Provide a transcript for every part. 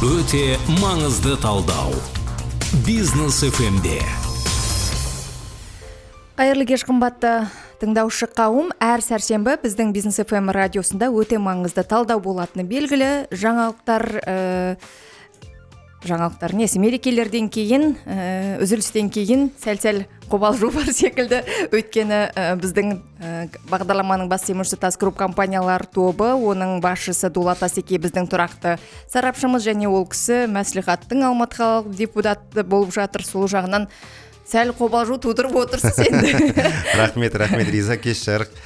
өте маңызды талдау. Бизнес фмде қайырлы кеш қымбатты тыңдаушы қауым әр сәрсенбі біздің бизнес фм радиосында өте маңызды талдау болатыны белгілі жаңалықтар ә, жаңалықтар. Несі мерекелерден кейін ә, үзілістен кейін сәл сәл қобалжу бар секілді. Өйткені ә, біздің ә, бағдарламаның бас демеушісі тас групп компаниялар тобы оның басшысы дулат асеке біздің тұрақты сарапшымыз және ол кісі мәслихаттың алматы қалалық депутаты болып жатыр. Сол жағынан сәл қобалжу тудырып отырсыз енді. Рахмет рахмет. Риза кеш жарық.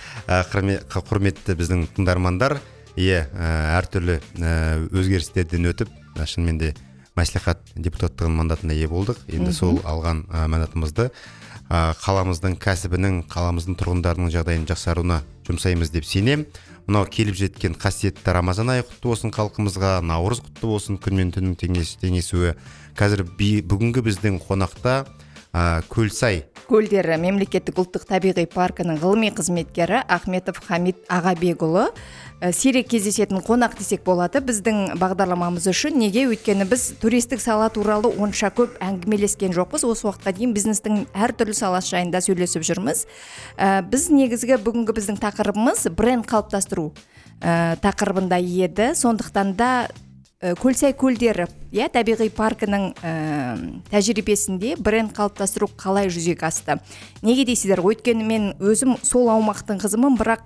Құрметті біздің тыңдармандар. Иә әртүрлі өзгерістерден өтіп шынымен де мәслихат депутаттығын мандатына ие болдық. Енді сол алған мандатымызды қаламыздың кәсібінің қаламыздың тұрғындарының жағдайының жақсаруына жұмсаймыз деп сенем. Мынау келіп жеткен қасиетті рамазан айы құтты болсын халқымызға наурыз құтты болсын күн мен түннің теңесуі қазір бүгінгі біздің қонақта көлсай көлдері мемлекеттік ұлттық табиғи паркінің ғылыми қызметкері ахметов хамид ағабекұлы. Сирек кездесетін қонақ десек болады. Біздің бағдарламамыз үшін неге өйткені біз туристік сала туралы онша көп әңгімелескен жоқпыз. Осы уақытқа дейін бизнестің әртүрлі саласы жайында сөйлесіп жүрміз. Біз негізгі бүгінгі біздің тақырыбымыз бренд қалыптастыру тақырыбында еді. Сондықтан да көлсай көлдері иә табиғи паркінің ә, тәжірибесінде бренд қалыптастыру қалай жүзеге асты? Неге дейсіздер? Өйткені мен өзім сол аумақтың қызымын бірақ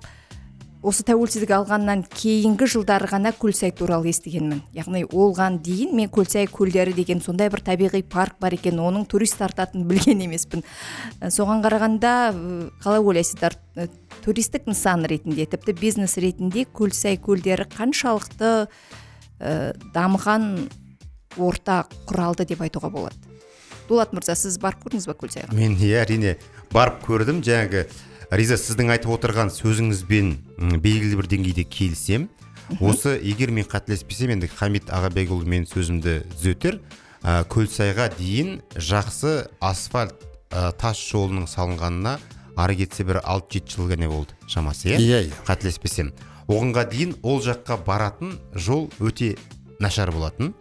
осы тәуелсіздік алғаннан кейінгі жылдары ғана көлсай туралы естігенмін. Яғни олған дейін мен көлсай көлдері деген сондай бір табиғи парк бар екен оның турист тартатынын білген емеспін. Соған қарағанда қалай ойлайсыздар? Туристік нысан ретінде тіпті бизнес ретінде көлсай көлдері қаншалықты ә, дамыған орта құралды деп айтуға болады. Дулат мырза сіз барып көрдіңіз ба көлсайға? Мен иә әрине барып көрдім. Жаңағы риза сіздің айтып отырған сөзіңізбен белгілі бір деңгейде келісем. Осы егер мен қателеспесем енді хамид ағабекұлы менің сөзімді түзетер. Ә, көлсайға дейін жақсы асфальт ә, тас жолының салынғанына ары кетсе бір алты жеті жыл ғана болды шамасы иә? Иә иә. Қателеспесем. Оғанға дейін ол жаққа баратын жол өте нашар болатын.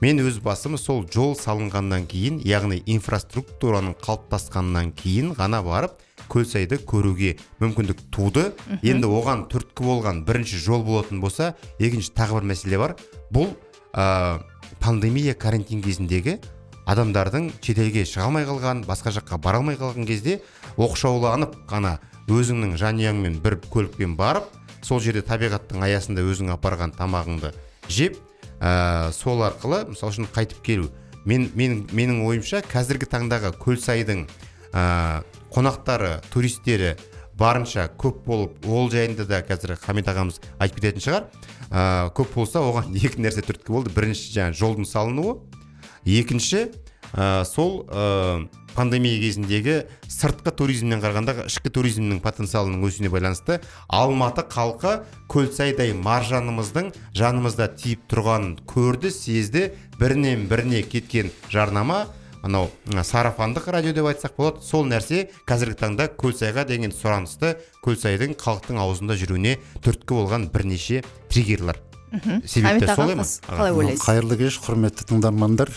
Мен өз басым сол жол салынғаннан кейін яғни инфраструктураның қалыптасқаннан кейін ғана барып көлсайды көруге мүмкіндік туды. Енді оған түрткі болған бірінші жол болатын болса екінші тағы бір мәселе бар. Бұл ә, пандемия карантин кезіндегі адамдардың шетелге шыға алмай қалған басқа жаққа бара алмай қалған кезде оқшауланып қана өзіңнің жанұяңмен бір көлікпен барып сол жерде табиғаттың аясында өзің апарған тамағыңды жеп ә, сол арқылы мысалы үшін қайтып келу. Мен, мен менің ойымша қазіргі таңдағы көлсайдың ә, қонақтары туристері барынша көп болып ол жайында да қазір хамид ағамыз айтып кететін шығар. Ә, көп болса оған екі нәрсе түрткі болды. Бірінші жаңағы жолдың салынуы. Екінші ә, сол пандемия кезіндегі сыртқы туризмнен қарағанда ішкі туризмнің потенциалының өсуіне байланысты алматы халқы көлсайдай маржанымыздың жанымызда тиіп тұрғанын көрді сезді. Бірінен біріне кеткен жарнама анау сарафандық радио деп айтсақ болады. Сол нәрсе қазіргі таңда көлсайға деген сұранысты көлсайдың халықтың аузында жүруіне түрткі болған бірнеше триггерлер себептер солай ма? қалай ойлайсыз? Қайырлы кеш құрметті тыңдармандар.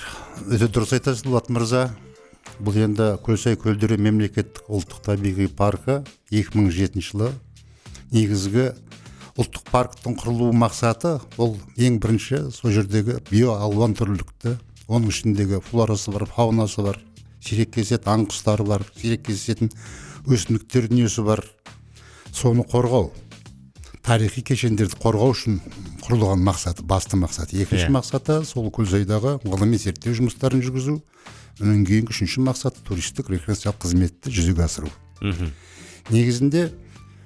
Өте дұрыс айтасыз дулат мырза. Бұл енді көлсай көлдері мемлекеттік ұлттық табиғи паркі 2007 жылы. Негізгі ұлттық парктің құрылу мақсаты ол ең бірінші сол жердегі биоалуан түрлілікті оның ішіндегі флорасы бар фаунасы бар сирек кездесетін аң құстары бар сирек кездесетін өсімдіктер дүниесі бар. Соны қорғау тарихи кешендерді қорғау үшін құрылған мақсаты басты мақсаты. Екінші Иә. мақсаты сол көлсайдағы ғылыми зерттеу жұмыстарын жүргізу. Одан кейін үшінші мақсаты туристік рекреациялық қызметті жүзеге асыру. Негізінде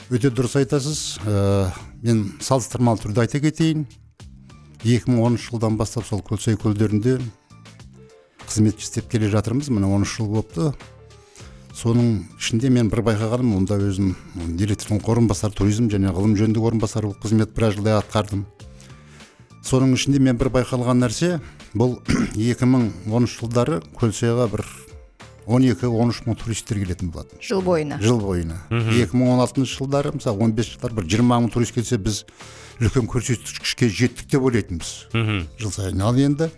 өте дұрыс айтасыз ә, мен салыстырмалы түрде айта кетейін. 2010 жылдан бастап сол көлсай көлдерінде қызмет істеп келе жатырмыз. Міне 13 жыл болыпты. Соның ішінде мен бір байқағаным онда өзім директордың орынбасары туризм және ғылым жөніндегі орынбасары болып қызмет біраз жылдай атқардым. Соның ішінде мен бір байқалған нәрсе бұл 2010 жылдары көлсайға бір он екі он үш мың туристтер келетін болатын. Жыл бойына. Жыл бойына. Екі мың он алтыншы жылдары мысалы он бес жылдары бір жиырма мың турист келсе біз үлкен көрсеткішке жеттік деп ойлайтынбыз. Жыл сайын. Ал енді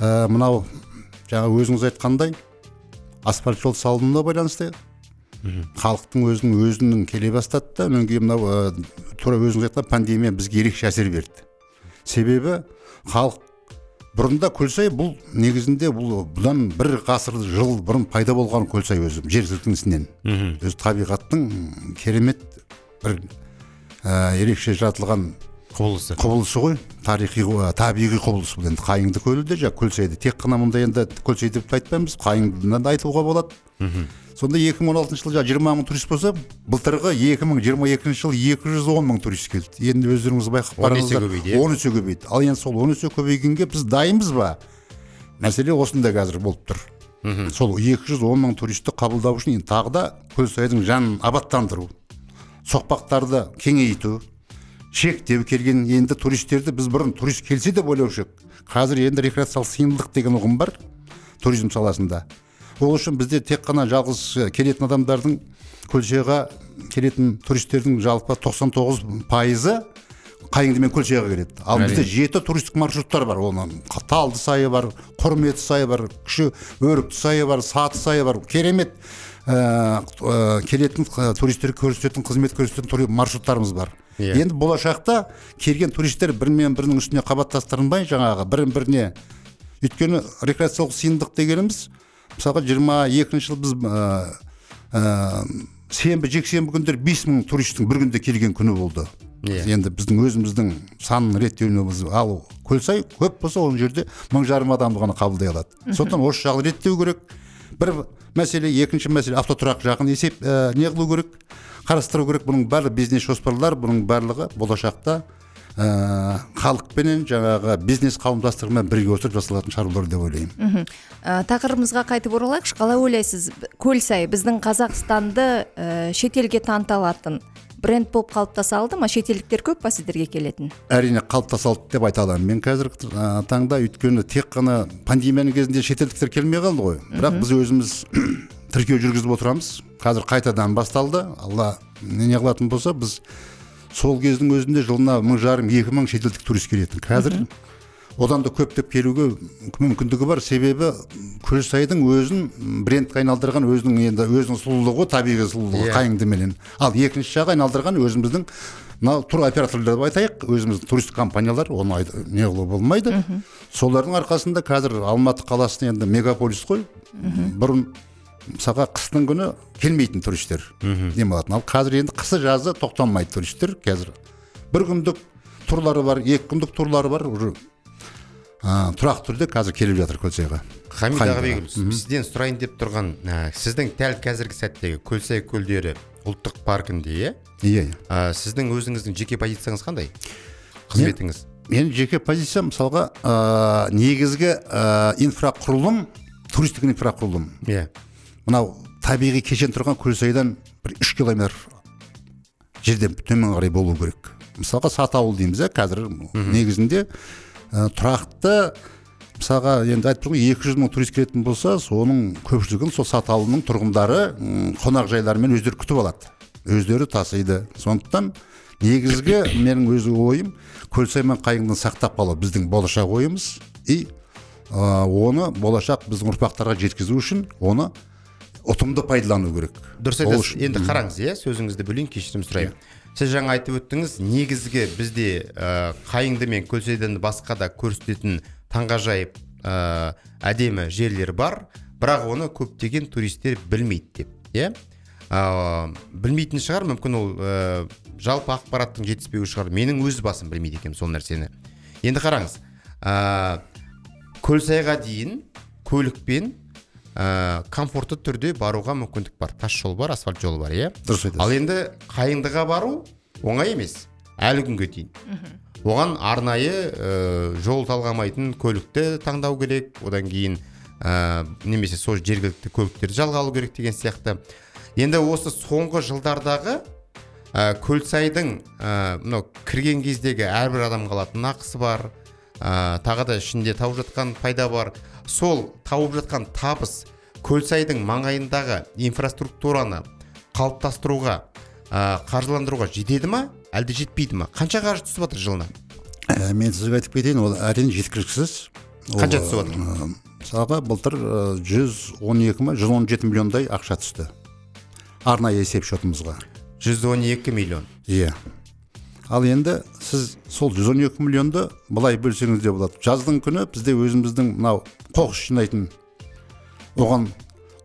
ә, мынау жаңа өзіңіз айтқандай асфальт жол салынуына байланысты халықтың өзінің өзінің келе бастады да одан кейін мынау ә, тура өзіңіз айтқан пандемия бізге ерекше әсер берді. Себебі халық бұрында көлсай бұл негізінде бұл бұдан бір ғасыр жыл бұрын пайда болған көлсай өзі жер сілкінісінен өзі табиғаттың керемет бір ә, ерекше жаратылған құбылысы. құбылысы ғой. Тарихи ә, табиғи құбылыс бұл енді. Қайыңды көлі де жаңағы көлсайды тек қана мұнда енді көлсай деп те айтпаймыз қайыңдыны да айтуға болады. Сонда екі мың он алтыншы жылы жаңағы жиырма мың турист болса былтырғы екі мың жиырма екінші жылы екі жүз он мың турист келді. Енді өздеріңіз байқап Он есе қараңыздар көбейді, иә? он есе көбейді. Ал енді сол он есе көбейгенге біз дайынбыз ба? Мәселе осында қазір болып тұр. Сол екі жүз он мың туристті қабылдау үшін енді тағы да көлсайдың жанын абаттандыру соқпақтарды кеңейту шектеу келген енді туристерді біз бұрын турист келсе деп ойлаушы едік. Қазір енді рекреациялық сыйымдылық деген ұғым бар туризм саласында. Ол үшін бізде тек қана жалғыз келетін адамдардың көлшеға келетін туристердің жалпы 99 пайызы қайыңды мен көлшеға келеді. Ал бізде жеті туристік маршруттар бар. Оның талды сайы бар құрметі сайы бар кіші өрікті сайы бар саты сайы бар. Керемет ә, ә, келетін ә, туристерге көрсететін қызмет көрсететін маршруттарымыз бар. Иә. енді болашақта келген туристер бірімен бірінің үстіне қабаттастырылмай жаңағы бірін біріне өйткені рекреациялық сыйымдылық дегеніміз мысалға жиырма екінші жылы біз ә, ә, сенбі жексенбі күндері бес мың туристтің бір күнде келген күні болды. Иә. енді біздің өзіміздің санын реттеуіміз ал көлсай көп болса ол жерде мың жарым адамды ғана қабылдай алады. Сондықтан осы жағын реттеу керек. Бір мәселе екінші мәселе автотұрақ жағын есеп ә, не қылу керек? Қарастыру керек. Бұның барлығы бизнес жоспарлар бұның барлығы болашақта халықпенен жаңағы бизнес қауымдастығымен бірге отырып жасалатын шаруалар деп ойлаймын. Ә, тақырыбымызға қайтып оралайықшы. Қалай ойлайсыз? Көлсай біздің қазақстанды ә, шетелге таныта алатын бренд болып қалыптаса алды ма? Шетелдіктер көп па сіздерге келетін? Әрине қалыптаса алды деп айта аламын мен қазіргі ә, таңда. Өйткені тек қана пандемияның кезінде шетелдіктер келмей қалды ғой. Бірақ біз өзіміз тіркеу жүргізіп отырамыз. Қазір қайтадан басталды. Алла не қылатын болса біз сол кездің өзінде жылына мың жарым екі мың шетелдік турист келетін. Қазір одан да көптеп келуге мүмкіндігі бар. Себебі көлсайдың өзін брендке айналдырған өзінің енді өзінің сұлулығы табиғи сұлулығы Иә. қайыңдыменен ал екінші жағы айналдырған өзіміздің мынау туроператорлар деп айтайық өзіміздің туристік компаниялар оны не қылу болмайды. Солардың арқасында қазір алматы қаласы енді мегаполис қой. Бұрын мысалға қыстың күні келмейтін туристер демалатын ал қазір енді қысы жазы тоқтамайды туристер қазір. бір күндік турлары бар екі күндік турлары бар уже. А, тұрақты түрде қазір келіп жатыр көлсайға хамид ағабекұлы сізден сұрайын деп тұрған ә, сіздің дәл қазіргі сәттегі көлсай көлдері ұлттық паркінде иә? Иә ә, сіздің өзіңіздің жеке позицияңыз қандай? Қызметіңіз? менің жеке позициям мысалға ә, негізгі ә, инфрақұрылым туристік инфрақұрылым. Иә. Мынау табиғи кешен тұрған көлсайдан бір үш километр жерден төмен қарай болу керек. Мысалға саты ауыл дейміз иә қазір негізінде ә, тұрақты мысалға енді айтып тұрмын ғой екі жүз мың турист келетін болса соның көпшілігін сол саты ауылының тұрғындары қонақжайларымен өздері күтіп алады. Өздері тасиды. Сондықтан негізгі менің өз ойым көлсай мен қайыңды сақтап қалу біздің болашақ ойымыз. И ә, оны болашақ біздің ұрпақтарға жеткізу үшін оны ұтымды пайдалану керек. Дұрыс айтасыз. енді қараңыз иә сөзіңізді бөлейін кешірім сұраймын сіз жаңа айтып өттіңіз негізгі бізде ә, қайыңды мен көлсайдан басқа да көрсететін таңғажайып ә, әдемі жерлер бар бірақ оны көптеген туристер білмейді деп иә. Ә, білмейтін шығар мүмкін ол ә, жалпы ақпараттың жетіспеуі шығар. Менің өз басым білмейді екенмін сол нәрсені. Енді қараңыз ә, көлсайға дейін көлікпен ә, комфортты түрде баруға мүмкіндік бар. Тас жол бар асфальт жолы бар иә? Дұрыс айтасыз. Ал енді қайыңдыға бару оңай емес. Әлі күнге дейін. Оған арнайы ә, жол талғамайтын көлікті таңдау керек. Одан кейін ә, немесе сол жергілікті көліктерді жалға алу керек деген сияқты. Енді осы соңғы жылдардағы ә, көлсайдың ә, мынау кірген кездегі әрбір адамға алатын ақысы бар. Ә, тағы да ішінде тауып жатқан пайда бар. Сол тауып жатқан табыс көлсайдың маңайындағы инфраструктураны қалыптастыруға ә, қаржыландыруға жетеді ма? Әлде жетпейді ма? Қанша қаржы түсіп жатыр жылына? Ә, мен сізге айтып кетейін ол әрине жеткіліксіз. Қанша түсіп жатыр? мысалға былтыр ә, 112 ма 117 миллиондай ақша түсті. Арнайы есеп шотымызға 112 миллион. Иә. Ал енді сіз сол 112 миллионды былай бөлсеңіз де болады жаздың күні бізде өзіміздің мынау қоқыс жинайтын оған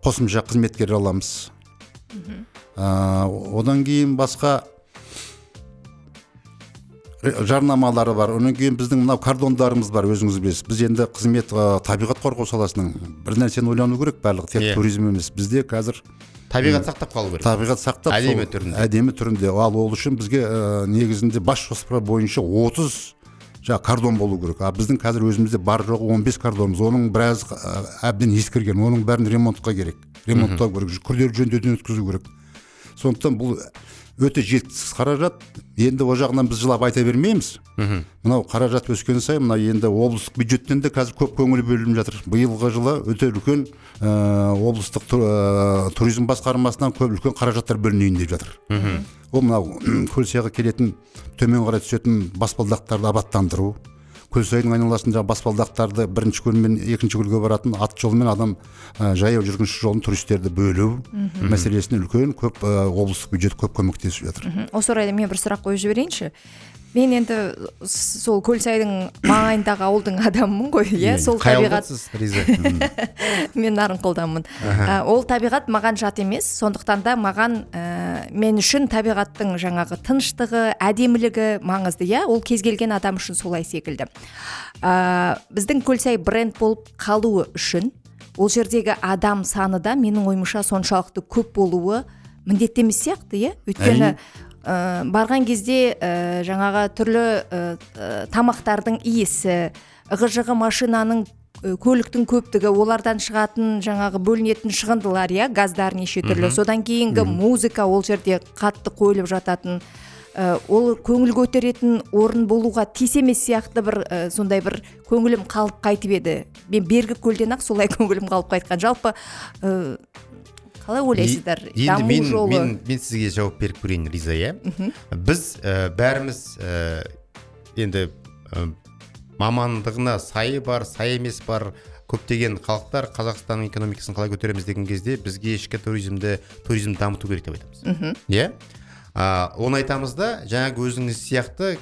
қосымша қызметкер аламыз. Ә, одан кейін басқа жарнамалары бар. Одан кейін біздің мынау кордондарымыз бар өзіңіз білесіз. Біз енді қызмет ә, табиғат қорғау саласының бір нәрсені ойлану керек барлығы. Тек Иә. туризм емес. Бізде қазір табиғат сақтап қалу керек. табиғат сақтап Әдемі түрінде. әдемі түрінде. Ал ол үшін бізге ә, негізінде бас жоспар бойынша 30 жаңағы кордон болу керек. А біздің қазір өзімізде бар жоғы 15 кордонымыз оның біраз әбден ескірген. Оның бәрін ремонтқа керек. Ремонттау керек. Күрделі жөндеуден өткізу керек. Сондықтан бұл өте жеткісіз қаражат. Енді ол жағынан біз жылап айта бермейміз. Мынау қаражат өскен сайын мына енді облыстық бюджеттен де қазір көп көңіл бөлініп жатыр. Биылғы жылы өте үлкен ә, облыстық ту- ә, туризм басқармасынан көп үлкен қаражаттар бөлінейін деп жатыр. Ол мынау көлсайға келетін төмен қарай түсетін баспалдақтарды абаттандыру көлсайдың айналасында баспалдақтарды бірінші көл мен екінші көлге баратын ат жолмен адам ә, жаяу жүргінші жолын туристерді бөлу мәселесіне үлкен көп ә, облыстық бюджет көп көмектесіп жатыр. Осы орайда мен бір сұрақ қойып жіберейінші. Мен енді сол көлсайдың маңайындағы ауылдың адамымын ғой иә сол табиғат. мен нарынқолданмын Ә, ол табиғат маған жат емес сондықтан да маған ә, мен үшін табиғаттың жаңағы тыныштығы әдемілігі маңызды иә ол кез келген адам үшін солай секілді. Ә, біздің көлсай бренд болып қалуы үшін ол жердегі адам саны да менің ойымша соншалықты көп болуы міндетті емес сияқты иә. Өйткені ә, барған кезде ә, жаңағы түрлі ә, тамақтардың иісі ығы жығы машинаның ә, көліктің көптігі олардан шығатын жаңағы бөлінетін шығындылар иә газдар неше түрлі. Содан кейінгі музыка ол жерде қатты қойылып жататын. Ә, ол көңіл көтеретін орын болуға тиіс емес сияқты бір ә, сондай бір көңілім қалып қайтып еді. Мен бергі көлден ақ солай көңілім қалып қайтқан. Жалпы ә, қалай ойлайсыздар? Енді даму мен, жолы. мен, мен сізге жауап беріп көрейін риза иә? Біз ә, бәріміз ә, енді ә, мамандығына сайы бар сай емес бар көптеген халықтар қазақстанның экономикасын қалай көтереміз деген кезде бізге ішкі туризмді туризм дамыту керек деп айтамыз. Иә? Оны айтамыз да жаңағы өзіңіз сияқты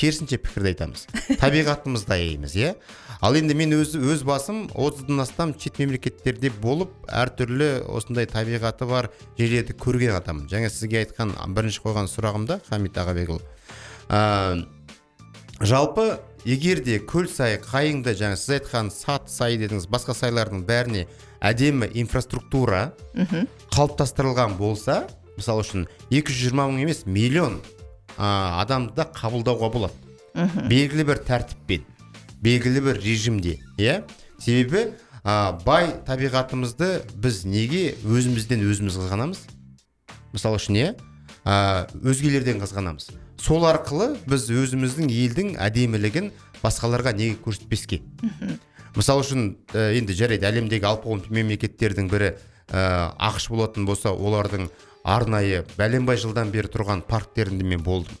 керісінше пікірді айтамыз. Табиғатымызды аяймыз иә? Ал енді мен өз, өз басым отыздан астам шет мемлекеттерде болып әртүрлі осындай табиғаты бар жерлерді көрген адаммын жаңа сізге айтқан бірінші қойған сұрағымда хамит ағабекұлы. Ә, жалпы егер де көлсай қайыңды жаңа сіз айтқан сат сай дедіңіз басқа сайлардың бәріне әдемі инфраструктура қалыптастырылған болса мысалы үшін 220 мың емес миллион а, адамды да қабылдауға болады. Белгілі бір тәртіппен белгілі бір режимде иә? Себебі а, бай табиғатымызды біз неге өзімізден өзіміз қызғанамыз? Мысалы үшін иә? А, өзгелерден қызғанамыз. Сол арқылы біз өзіміздің елдің әдемілігін басқаларға неге көрсетпеске? Мысалы үшін ә, енді жарайды әлемдегі он мемлекеттердің бірі ә, ақш болатын болса олардың арнайы бәленбай жылдан бері тұрған парктерінде мен болдым.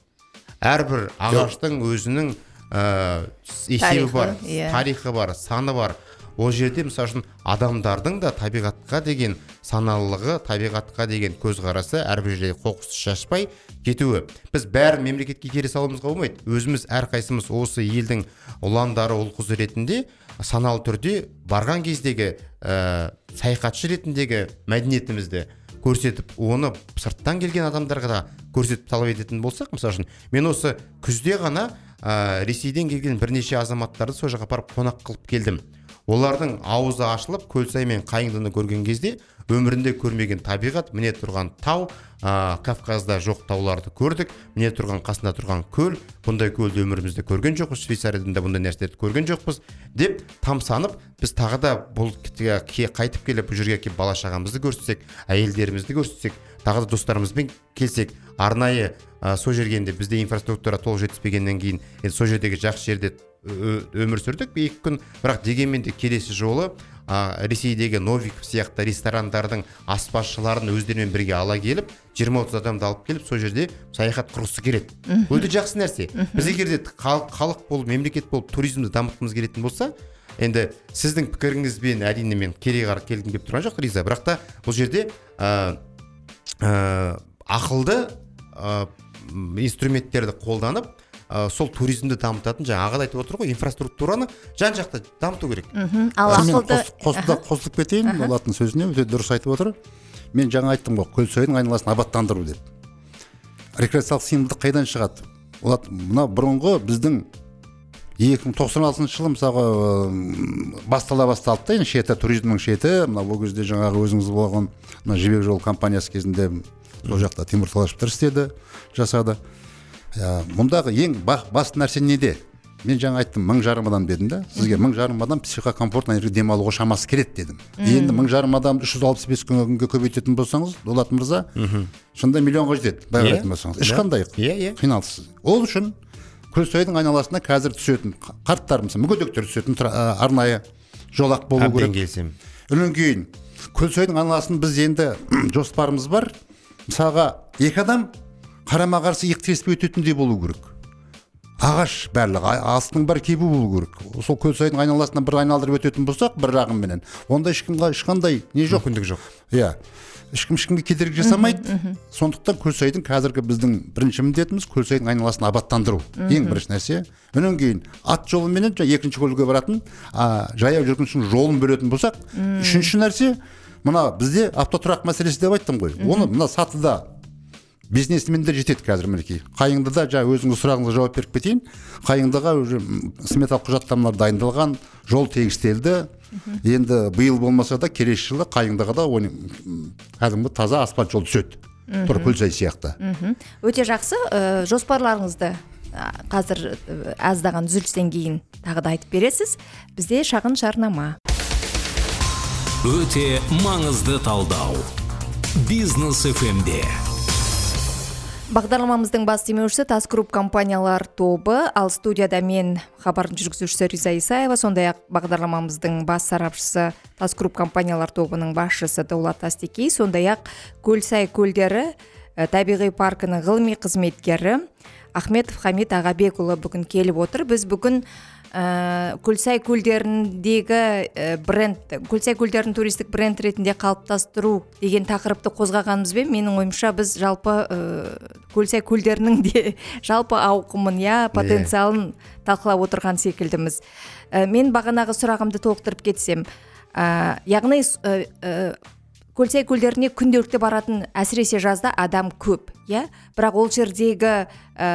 Әрбір ағаштың өзінің ә, есебі бар иә. тарихы бар саны бар. Ол жерде мысалы үшін адамдардың да табиғатқа деген саналылығы табиғатқа деген көзқарасы әрбір жерде қоқысты шашпай кетуі. Біз бәрін мемлекетке кере салуымызға болмайды өзіміз әрқайсымыз осы елдің ұландары ұл қызы ретінде саналы түрде барған кездегі ә, саяхатшы ретіндегі мәдениетімізді көрсетіп оны сырттан келген адамдарға да көрсетіп талап ететін болсақ мысалы үшін мен осы күзде ғана ә, ресейден келген бірнеше азаматтарды сол жаққа апарып қонақ қылып келдім. Олардың аузы ашылып көлсай мен қайыңдыны көрген кезде өмірінде көрмеген табиғат міне тұрған тау ә, кавказда жоқ тауларды көрдік міне тұрған қасында тұрған көл бұндай көлді өмірімізде көрген жоқпыз швейцариядан да бұндай нәрселерді көрген жоқпыз деп тамсанып біз тағы да бұл қайтып келіп бұл жерге келіп бала шағамызды көрсетсек әйелдерімізді көрсетсек тағы да достарымызбен келсек арнайы ә, сол жерге енді бізде инфраструктура толық жетіспегеннен кейін енді сол жердегі жақсы жерде өмір сүрдік. Екі күн. Бірақ дегенмен де келесі жолы а, ресейдегі новиков сияқты ресторандардың аспазшыларын өздерімен бірге ала келіп 20-30 адамды алып келіп сол жерде саяхат құрғысы келеді. Өте жақсы нәрсе. Біз егер де халық, халық болып мемлекет болып туризмді дамытқымыз келетін болса енді сіздің пікіріңізбен әрине мен кере қар келгім келіп тұрған жоқ риза. Бірақ та бұл жерде ә, ә, ақылды ә, инструменттерді қолданып ә, сол туризмді дамытатын жаңа аға да айтып отыр ғой инфраструктураны жан жақты дамыту керек. Мхм ал ақылды қос- қосылып кетейін болаттың сөзіне өте дұрыс айтып отыр. Мен жаңа айттым ғой көлсайдың айналасын абаттандыру деп. Рекреациялық сыйымдылық қайдан шығады? Болат мына бұрынғы біздің 2096 жылы мысалға бастала басталды да енді шеті туризмнің шеті. Мына ол кезде жаңағы өзіңіз болған мына жібек жолы компаниясы кезінде сол жақта тимур талашевтар істеді жасады. Ә, мұндағы ең ба- басты нәрсе неде? Мен жаңа айттым мың жарым адам дедім да сізге мың жарым адам психокомфортно демалуға шамасы келеді дедім. Енді мың жарым адамды үш жүз алпыс бес күнге көбейтетін болсаңыз дулат мырза шынында миллионға жетеді былай Иә. қарайтын болсаңыз. Ешқандай иә иә. Қиналыссыз ол үшін көлсайдың айналасына қазір түсетін қарттар мысалы мүгедектер түсетін ә, арнайы жолақ болу әбден керек. келісемін. Одан кейін көлсайдың айналасын біз енді жоспарымыз бар. Мысалға екі адам қарама қарсы иық тіреспей өтетіндей болу керек. Ағаш барлығы астының бәрі кебу болу керек. Сол көлсайдың айналасынан бір айналдырып өтетін болсақ бір жағыменен онда ешкімге ешқандай не жоқ? мүмкіндік жоқ. Иә. Ешкім ешкімге кедергі жасамайды. Сондықтан көлсайдың қазіргі біздің бірінші міндетіміз көлсайдың айналасын абаттандыру. Ең бірінші нәрсе. Одан кейін ат жолыменен жаңа екінші көлге баратын а, жаяу жүргіншінің жолын бөлетін болсақ үшінші нәрсе мына бізде автотұрақ мәселесі деп айттым ғой. Оны мына сатыда бизнесмендер жетеді қазір мінекей. Қайыңдыда жаңа өзіңіздің сұрағыңызға жауап беріп кетейін. Қайыңдыға уже сметалық құжаттамалар дайындалған жол тегістелді енді биыл болмаса да келесі жылы қайыңдыға да кәдімгі таза асфальт жол түседі. Тура көлсай сияқты. Өте жақсы. Ә, жоспарларыңызды ә, қазір ә, аздаған үзілістен кейін тағы да айтып бересіз. Бізде шағын жарнама. Өте маңызды талдау. Бизнес фмде бағдарламамыздың бас демеушісі тас групп компаниялар тобы. Ал студияда мен хабардың жүргізушісі риза исаева сондай ақ бағдарламамыздың бас сарапшысы тас групп компаниялар тобының басшысы дулат тастекей сондай ақ көлсай көлдері ә, табиғи паркінің ғылыми қызметкері ахметов хамит ағабекұлы бүгін келіп отыр. Біз бүгін ә, көлсай көлдеріндегі ә, бренд көлсай көлдерін туристік бренд ретінде қалыптастыру деген тақырыпты қозғағанымызбен менің ойымша біз жалпы ә, көлсай көлдерінің де жалпы ауқымын иә потенциалын талқылап отырған секілдіміз. Ә, мен бағанағы сұрағымды толықтырып кетсем. Ә, яғни ә, көлсай көлдеріне күнделікті баратын әсіресе жазда адам көп иә? Бірақ ол жердегі ә,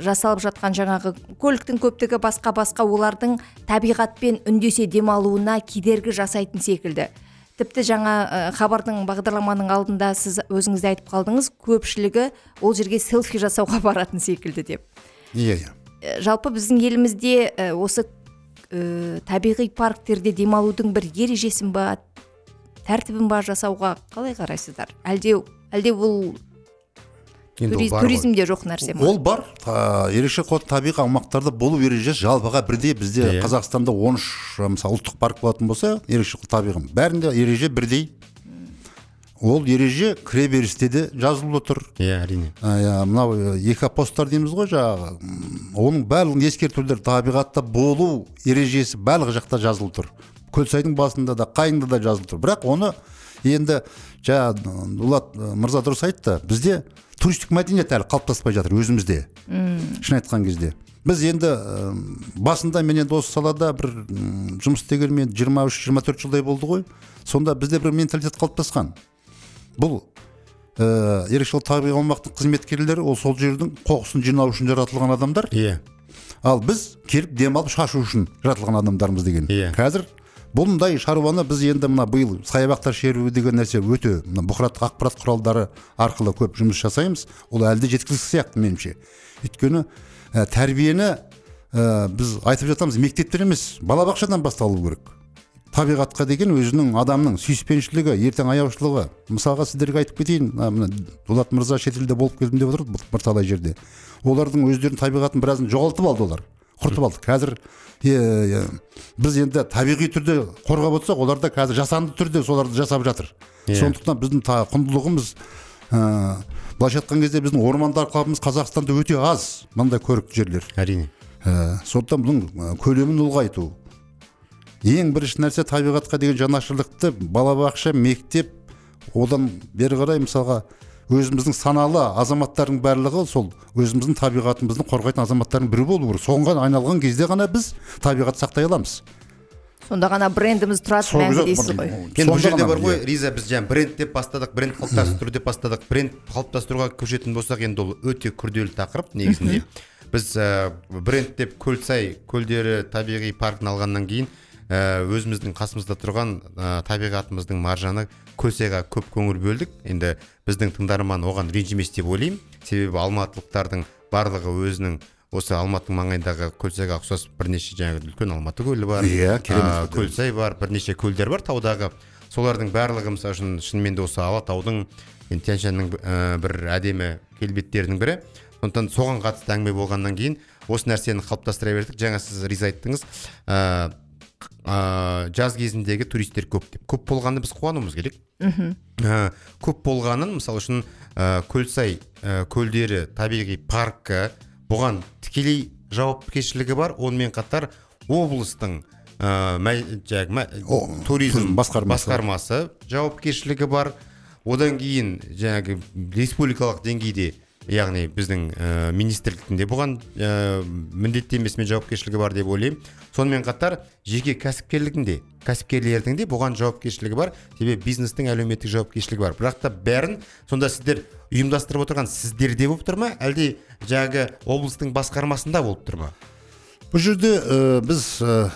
жасалып жатқан жаңағы көліктің көптігі басқа басқа олардың табиғатпен үндесе демалуына кедергі жасайтын секілді. Тіпті жаңа ә, хабардың бағдарламаның алдында сіз өзіңіз де айтып қалдыңыз көпшілігі ол жерге селфи жасауға баратын секілді деп. Иә иә. Ә, жалпы біздің елімізде осы ә, табиғи парктерде демалудың бір ережесін ба тәртібін ба жасауға қалай қарайсыздар? Әлде әлде бұл туриз- бар туризмде жоқ нәрсе ма? Ол бар. Та- ерекше қоры табиғи аумақтарда болу ережесі жалпыға бірдей. Бізде Иә. қазақстанда 13 мысалы ұлттық парк болатын болса ерекше қоры табиғи бәрінде ереже бірдей. Ол ереже кіреберісте де жазылып отыр. Иә әрине. А, иә, мынау экопосттар дейміз ғой жаңағы оның барлығын ескертулер табиғатта болу ережесі барлық жақта жазылып тұр көлсайдың басында да қайыңда да жазылып тұр. Бірақ оны енді жаңа дулат мырза дұрыс айтты. Бізде туристік мәдениет әлі қалыптаспай жатыр өзімізде. Шын айтқан кезде. Біз енді э, басында мен енді осы салада бір жұмыс істегеніме 23-24 жылдай болды ғой. Сонда бізде бір менталитет қалыптасқан. Бұл ә, ерекше табиғи аумақтың қызметкерлері ол сол жердің қоқысын жинау үшін жаратылған адамдар. Иә. Ал біз келіп демалып шашу үшін жаратылған адамдармыз деген. Иә. қазір бұндай шаруаны біз енді мына биыл саябақтар шеруі деген нәрсе өте мына бұқараттық ақпарат құралдары арқылы көп жұмыс жасаймыз. Ол әлі де жеткіліксіз сияқты меніңше. Өйткені ә, тәрбиені ә, біз айтып жатамыз мектептен емес балабақшадан басталу керек. Табиғатқа деген өзінің адамның сүйіспеншілігі ертең аяушылығы. Мысалға сіздерге айтып кетейін мына- дулат мырза шетелде болып келдім деп отыр бір- бірталай жерде. Олардың өздерінің табиғатын біразын жоғалтып алды олар құртып алды. Қазір е, біз енді табиғи түрде қорғап отырсақ олар да қазір жасанды түрде соларды жасап жатыр. Иә. сондықтан біздің та құндылығымыз ә, былайша айтқан кезде біздің ормандар алқабымыз қазақстанда өте аз мындай көрікті жерлер. Әрине. Ә, сондықтан бұның ә, көлемін ұлғайту. Ең бірінші нәрсе табиғатқа деген жанашырлықты балабақша мектеп одан бері қарай мысалға өзіміздің саналы азаматтардың барлығы сол өзіміздің табиғатымызды қорғайтын азаматтардың бірі болу керек. Соған айналған кезде ғана біз табиғатты сақтай аламыз. Сонда ғана брендіміз тұрады мәңгі дейсіз ғой. Енді бұл жерде бар ғой иә. риза біз жаңа бренд деп бастадық бренд қалыптастыру деп бастадық. Бренд қалыптастыруға көшетін болсақ енді ол өте күрделі тақырып негізінде. Біз ә, бренд деп көлсай көлдері табиғи паркін алғаннан кейін өзіміздің қасымызда тұрған ә, табиғатымыздың маржаны көлсайға көп көңіл бөлдік. Енді біздің тыңдарман оған ренжімес деп ойлаймын. Себебі алматылықтардың барлығы өзінің осы алматының маңайындағы көлсайға ұқсас бірнеше жаңағы үлкен алматы көлі бар Иә, керемет а, көлсай бар бірнеше көлдер бар. Таудағы солардың барлығы мысалы үшін шынымен де осы алатаудың енді тянь шаньның ә, бір әдемі келбеттерінің бірі. Сондықтан соған қатысты әңгіме болғаннан кейін осы нәрсені қалыптастыра бердік. Жаңа сіз риза айттыңыз. Ә, ә, жаз кезіндегі туристер көп деп. Көп болғанды біз қуануымыз керек. Ә, көп болғанын мысалы үшін ә, көлсай ә, көлдері табиғи паркі бұған тікелей жауапкершілігі бар. Онымен қатар облыстың ә, мә- туризм басқармасы. басқармасы жауапкершілігі бар. Одан кейін жаңағы республикалық деңгейде яғни біздің ә, министрліктің де бұған ә, міндеттемесі мен жауапкершілігі бар деп ойлаймын. Сонымен қатар жеке кәсіпкерліктің де кәсіпкерлердің де бұған жауапкершілігі бар себебі бизнестің әлеуметтік жауапкершілігі бар. Бірақ та бәрін сонда сіздер ұйымдастырып отырған сіздерде болып тұр ма? Әлде жаңағы облыстың басқармасында болып тұр ма? Бұл жерде ә, біз ә,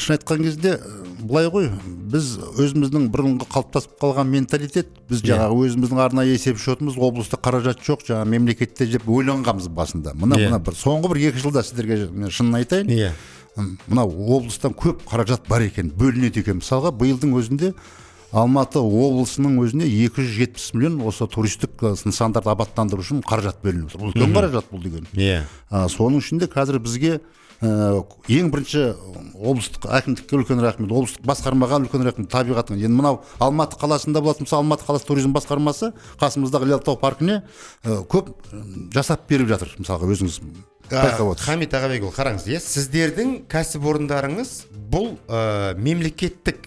шын айтқан кезде былай ғой біз өзіміздің бұрынғы қалыптасып қалған менталитет біз жаңағы өзіміздің арнайы есеп шотымыз облыста қаражат жоқ жаңағы мемлекетте деп ойланғанбыз басында. Мына Иә. мына бір соңғы бір екі жылда сіздерге мен шынын айтайын. Иә. М, мына облыстан көп қаражат бар екен бөлінеді екен. Мысалға биылдың өзінде алматы облысының өзіне 270 миллион осы туристік нысандарды абаттандыру үшін қаражат бөлініп отыр. Үлкен қаражат бұл деген. Иә. А, соның ішінде қазір бізге ең бірінші облыстық әкімдікке үлкен рахмет облыстық басқармаға үлкен рахмет табиғаттың енді мынау алматы қаласында болатын мысалы алматы қаласы туризм басқармасы қасымыздағы іле алатау паркіне ә, көп жасап беріп жатыр. Мысалға өзіңіз байқап отырсыз. Хамит ағабекұлы қараңыз иә сіздердің кәсіпорындарыңыз бұл ә, мемлекеттік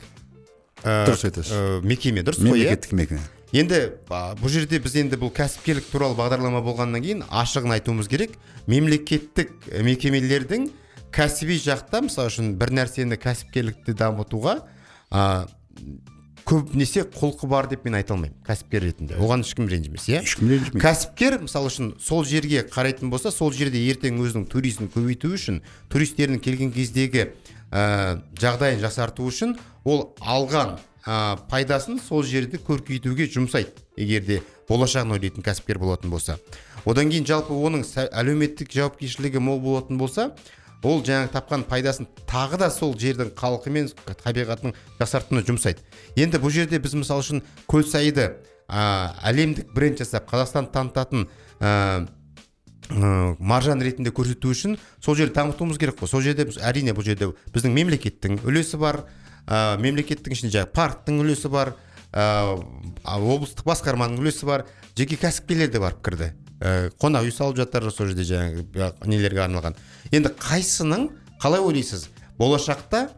ә, Дұрыс айтасыз. ә, мекеме дұрыс қой иә? Мемлекеттік мекеме. Енді а, бұл жерде біз енді бұл кәсіпкерлік туралы бағдарлама болғаннан кейін ашығын айтуымыз керек. Мемлекеттік мекемелердің кәсіби жақта мысалы үшін бір нәрсені кәсіпкерлікті дамытуға а, көбінесе құлқы бар деп мен айта алмаймын кәсіпкер ретінде. Оған ешкім ренжімес иә? Ешкім ренжімейді. Кәсіпкер мысалы үшін сол жерге қарайтын болса сол жерде ертең өзінің туризмін көбейту үшін туристердің келген кездегі ә, жағдайын жақсарту үшін ол алған ә, пайдасын сол жерді көркейтуге жұмсайды егер де болашағын ойлайтын кәсіпкер болатын болса. Одан кейін жалпы оның әлеуметтік жауапкершілігі мол болатын болса ол жаңағы тапқан пайдасын тағы да сол жердің халқы мен табиғатының жақсартуына жұмсайды. Енді бұл жерде біз мысалы үшін көлсайды ә, әлемдік бренд жасап қазақстанды танытатын ә, маржан ретінде көрсету үшін сол жерді дамытуымыз керек қой. Сол жерде біз әрине бұл жерде біздің мемлекеттің үлесі бар ә, мемлекеттің ішінде жаңағы парктың үлесі бар ә, облыстық басқарманың үлесі бар жеке кәсіпкерлер де барып кірді. Қонақ үй салып жатыр сол жерде жаңағы ә, нелерге арналған. Енді қайсының қалай ойлайсыз? Болашақта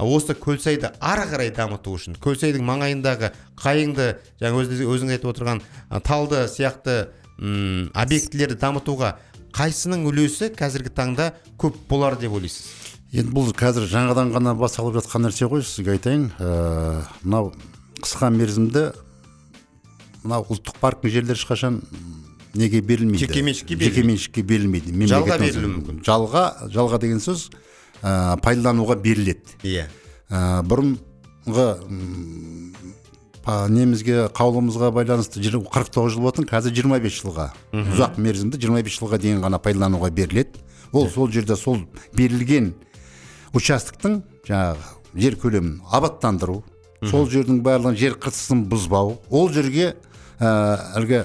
осы көлсайды ары қарай дамыту үшін көлсайдың маңайындағы қайыңды жаңа өзіңіз, айтып отырған талды сияқты объектілерді дамытуға қайсының үлесі қазіргі таңда көп болар деп ойлайсыз? Енді бұл қазір жаңадан ғана басталып жатқан нәрсе ғой сізге айтайын. Ә, қысқа мерзімді мынау ұлттық парктің жерлері ешқашан неге берілмейді? Жекеменшікке жекеменшікке берілмейді Жалға берілуі мүмкін. жалға жалға деген сөз ә, пайдалануға беріледі. Иә. Ә, бұрынғы немізге қаулымызға байланысты жиыр- 49 жыл болатын қазір 25 жылға. Ұзақ мерзімді 25 жылға дейін ғана пайдалануға беріледі. Ол сол жерде сол берілген участоктың жаңағы жер көлемін абаттандыру сол жердің барлығын жер қыртысын бұзбау ол жерге әлгі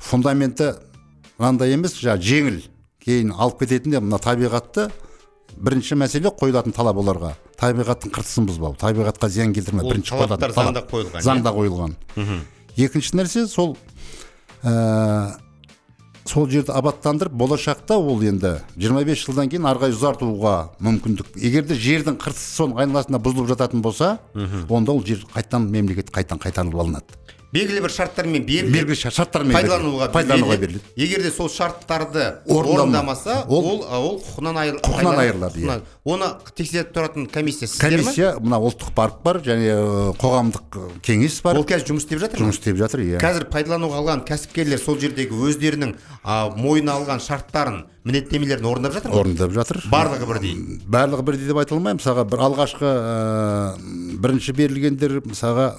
фундаменті мынандай емес жаңағы жеңіл кейін алып кететін де мына табиғатты бірінші мәселе қойылатын талап оларға. Табиғаттың қыртысын бұзбау табиғатқа зиян келтірмеу Ол бірінші талаптар заңда қойылған, иә? заңда қойылған екінші нәрсе сол ә, сол жерді абаттандырып болашақта ол енді 25 жылдан кейін ары қарай ұзартуға мүмкіндік. Егер де жердің қыртысы соның айналасында бұзылып жататын болса онда ол жер қайтадан мемлекет қайтадан қайтарылып алынады. Белгілі бір шарттармен белгілі шар- шарттармен пайдалануға пайдалануға беріледі. егер де сол шарттарды Орындама- орындамаса ол- ол құқығынан айыр- пайдалан- айырылады, иә. оны тексеріп тұратын комиссия сіздер комиссия мына ұлттық парк бар және ә, қоғамдық ә, кеңес бар. Ол қазір жұмыс істеп жатыр ма? Жұмыс істеп жатыр иә. Қазір пайдалануға алған кәсіпкерлер сол жердегі өздерінің мойнына алған шарттарын міндеттемелерін орындап жатыр ма? Орындап жатыр. Барлығы бірдей? Барлығы бірдей деп айта алмаймын. Мысалға бір алғашқы ә, бірінші берілгендер мысалға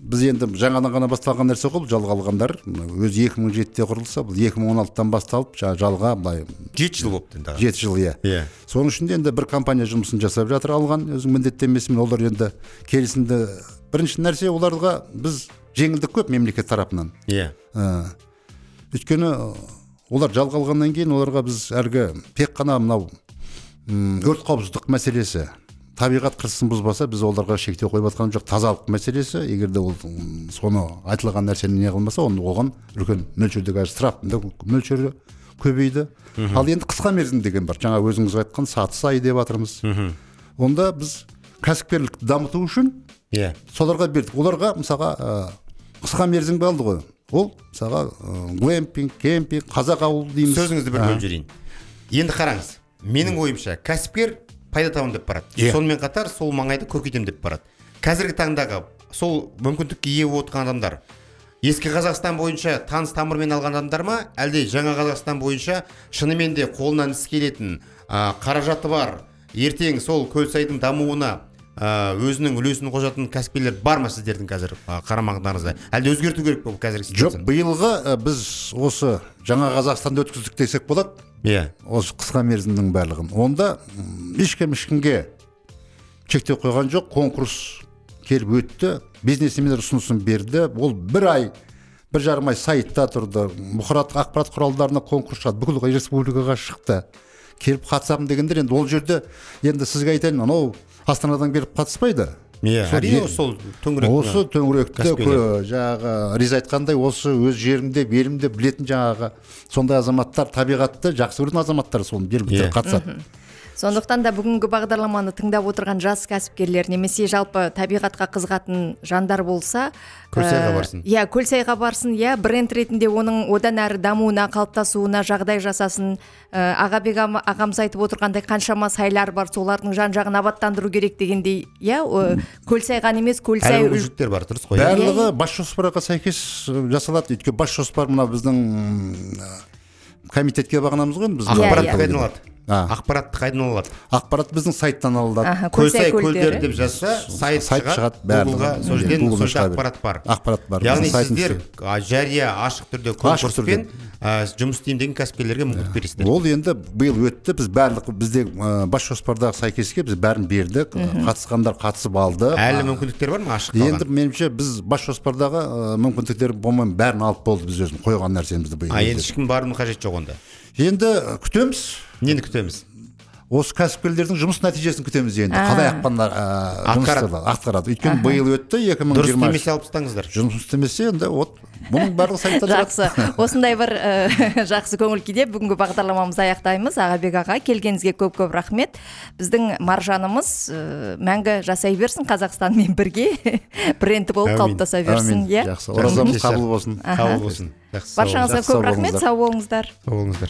біз енді жаңадан ғана басталған нәрсе ғой бұл жалға алғандар өзі 2007-те құрылса бұл 2016-тан басталып жаңағы жалға былай жеті жыл болыпты енді жеті жыл иә. Иә. соның ішінде енді бір компания жұмысын жасап жатыр алған өзінің міндеттемесімен. Олар енді келісімді бірінші нәрсе оларға біз жеңілдік көп мемлекет тарапынан. Иә. Ә, өйткені олар жалға алғаннан кейін оларға біз әлгі тек қана мынау өрт қауіпсіздік мәселесі табиғат қыртысын бұзбаса біз оларға шектеу қойып жатқан жоқ. Тазалық мәселесі егер де ол соны айтылған нәрсені не қылмаса оны оған үлкен мөлшерде қазір штрафтың мөлшері көбейді. Ал енді қысқа мерзім деген бар. Жаңа өзіңіз айтқан саты ай деп жатырмыз онда біз кәсіпкерлікті дамыту үшін иә. соларға бердік. Оларға мысалға ә, қысқа мерзім қалды ғой? Ол мысалға ә, глэмпинг кемпинг қазақ ауыл дейміз. Сөзіңізді бір бөліп жіберейін енді қараңыз. Менің ойымша кәсіпкер пайда табамын деп барады. Иә. сонымен қатар сол маңайды көркейтемін деп барады. Қазіргі таңдағы сол мүмкіндікке ие болып отырған адамдар ескі қазақстан бойынша таныс тамырмен алған адамдар ма? Әлде жаңа қазақстан бойынша шынымен де қолынан іс келетін а, қаражаты бар ертең сол көлсайдың дамуына а, өзінің үлесін қосатын кәсіпкерлер бар ма сіздердің қазір? А, қарамағыңдарыңызда әлде өзгерту керек пе бұл қазіргі жоқ биылғы ә, біз осы жаңа қазақстанды өткіздік десек болады. Иә. осы қысқа мерзімнің барлығын. Онда ешкім ешкімге шектеу қойған жоқ конкурс келіп өтті бизнесмендер ұсынысын берді. Ол бір ай бір жарым ай сайтта тұрды. Бұқаралық ақпарат құралдарына конкурс шығады бүкіл республикаға шықты. Келіп қатысамын дегендер енді ол жерде енді сізге айтайын анау астанадан келіп қатыспайды. Иә Сол әрине сол төңірек осы кө- жаңағы риза айтқандай осы өз жерімде елімде білетін жаңағы сондай азаматтар табиғатты жақсы көретін азаматтар Иә. түрде қатысады. Сондықтан да бүгінгі бағдарламаны тыңдап отырған жас кәсіпкерлер немесе жалпы табиғатқа қызығатын жандар болса Көлсайға ә, барсын. иә көлсайға барсын иә бренд ретінде оның одан әрі дамуына қалыптасуына жағдай жасасын. Ә, ағабек ама- ағамыз айтып отырғандай қаншама сайлар бар солардың жан жағын абаттандыру керек дегендей иә көлсай ғана емес көлсай мүмкіншіліктер бар дұрыс қой иә? барлығы бас жоспарға сәйкес ә, жасалады. Өйткені бас жоспар мына біздің комитетке бағынамыз ғой енді біз Иә, ақпарат иә. қайдан алады А. ақпарат қайдан алады? Ақпарат біздің сайттан алынады көлсай көлдері. деп жазса сайт, сайт шығады гуглға сол жерден ақпарат бар. Ақпарат бар яғни сіздер жария ашық түрде конкурспен жұмыс істеймін деген кәсіпкерлерге мүмкіндік бересіздер. ол енді биыл өтті. Біз барлық бізде ә, бас жоспардағы сәйкеске біз бәрін бердік. Қатысқандар қатысып алды. Әлі мүмкіндіктер бар ма ашық енді меніңше біз бас жоспардағы ә, мүмкіндіктер болмай бәрін алып болды біз өзіміз қойған нәрсемізді биыл. А енді ешкім барудың қажеті жоқ онда? Енді ә, күтеміз. Нені күтеміз? Осы кәсіпкерлердің жұмыс нәтижесін күтеміз енді. Қалай ақпандар ә, жұмыс Атқарады. атқарады. Өйткені биыл өтті екі мың дұрыс істемесе алып тастаңыздар. Жұмыс істемесе енді вот бұның барлығы сайтта жақсы. Осындай бір ә, жақсы көңіл күйде бүгінгі бағдарламамызды аяқтаймыз. Ағабек аға келгеніңізге көп көп рахмет. Біздің маржанымыз ә, мәңгі жасай берсін қазақстанмен бірге. Бренді болып қалыптаса берсін иә. Жақсы. Оразамыз қабыл болсын. Қабыл болсын. Жақсы. Сау баршаңызға сау көп рахмет. Болыңыздар. сау болыңыздар. Болыңыздар.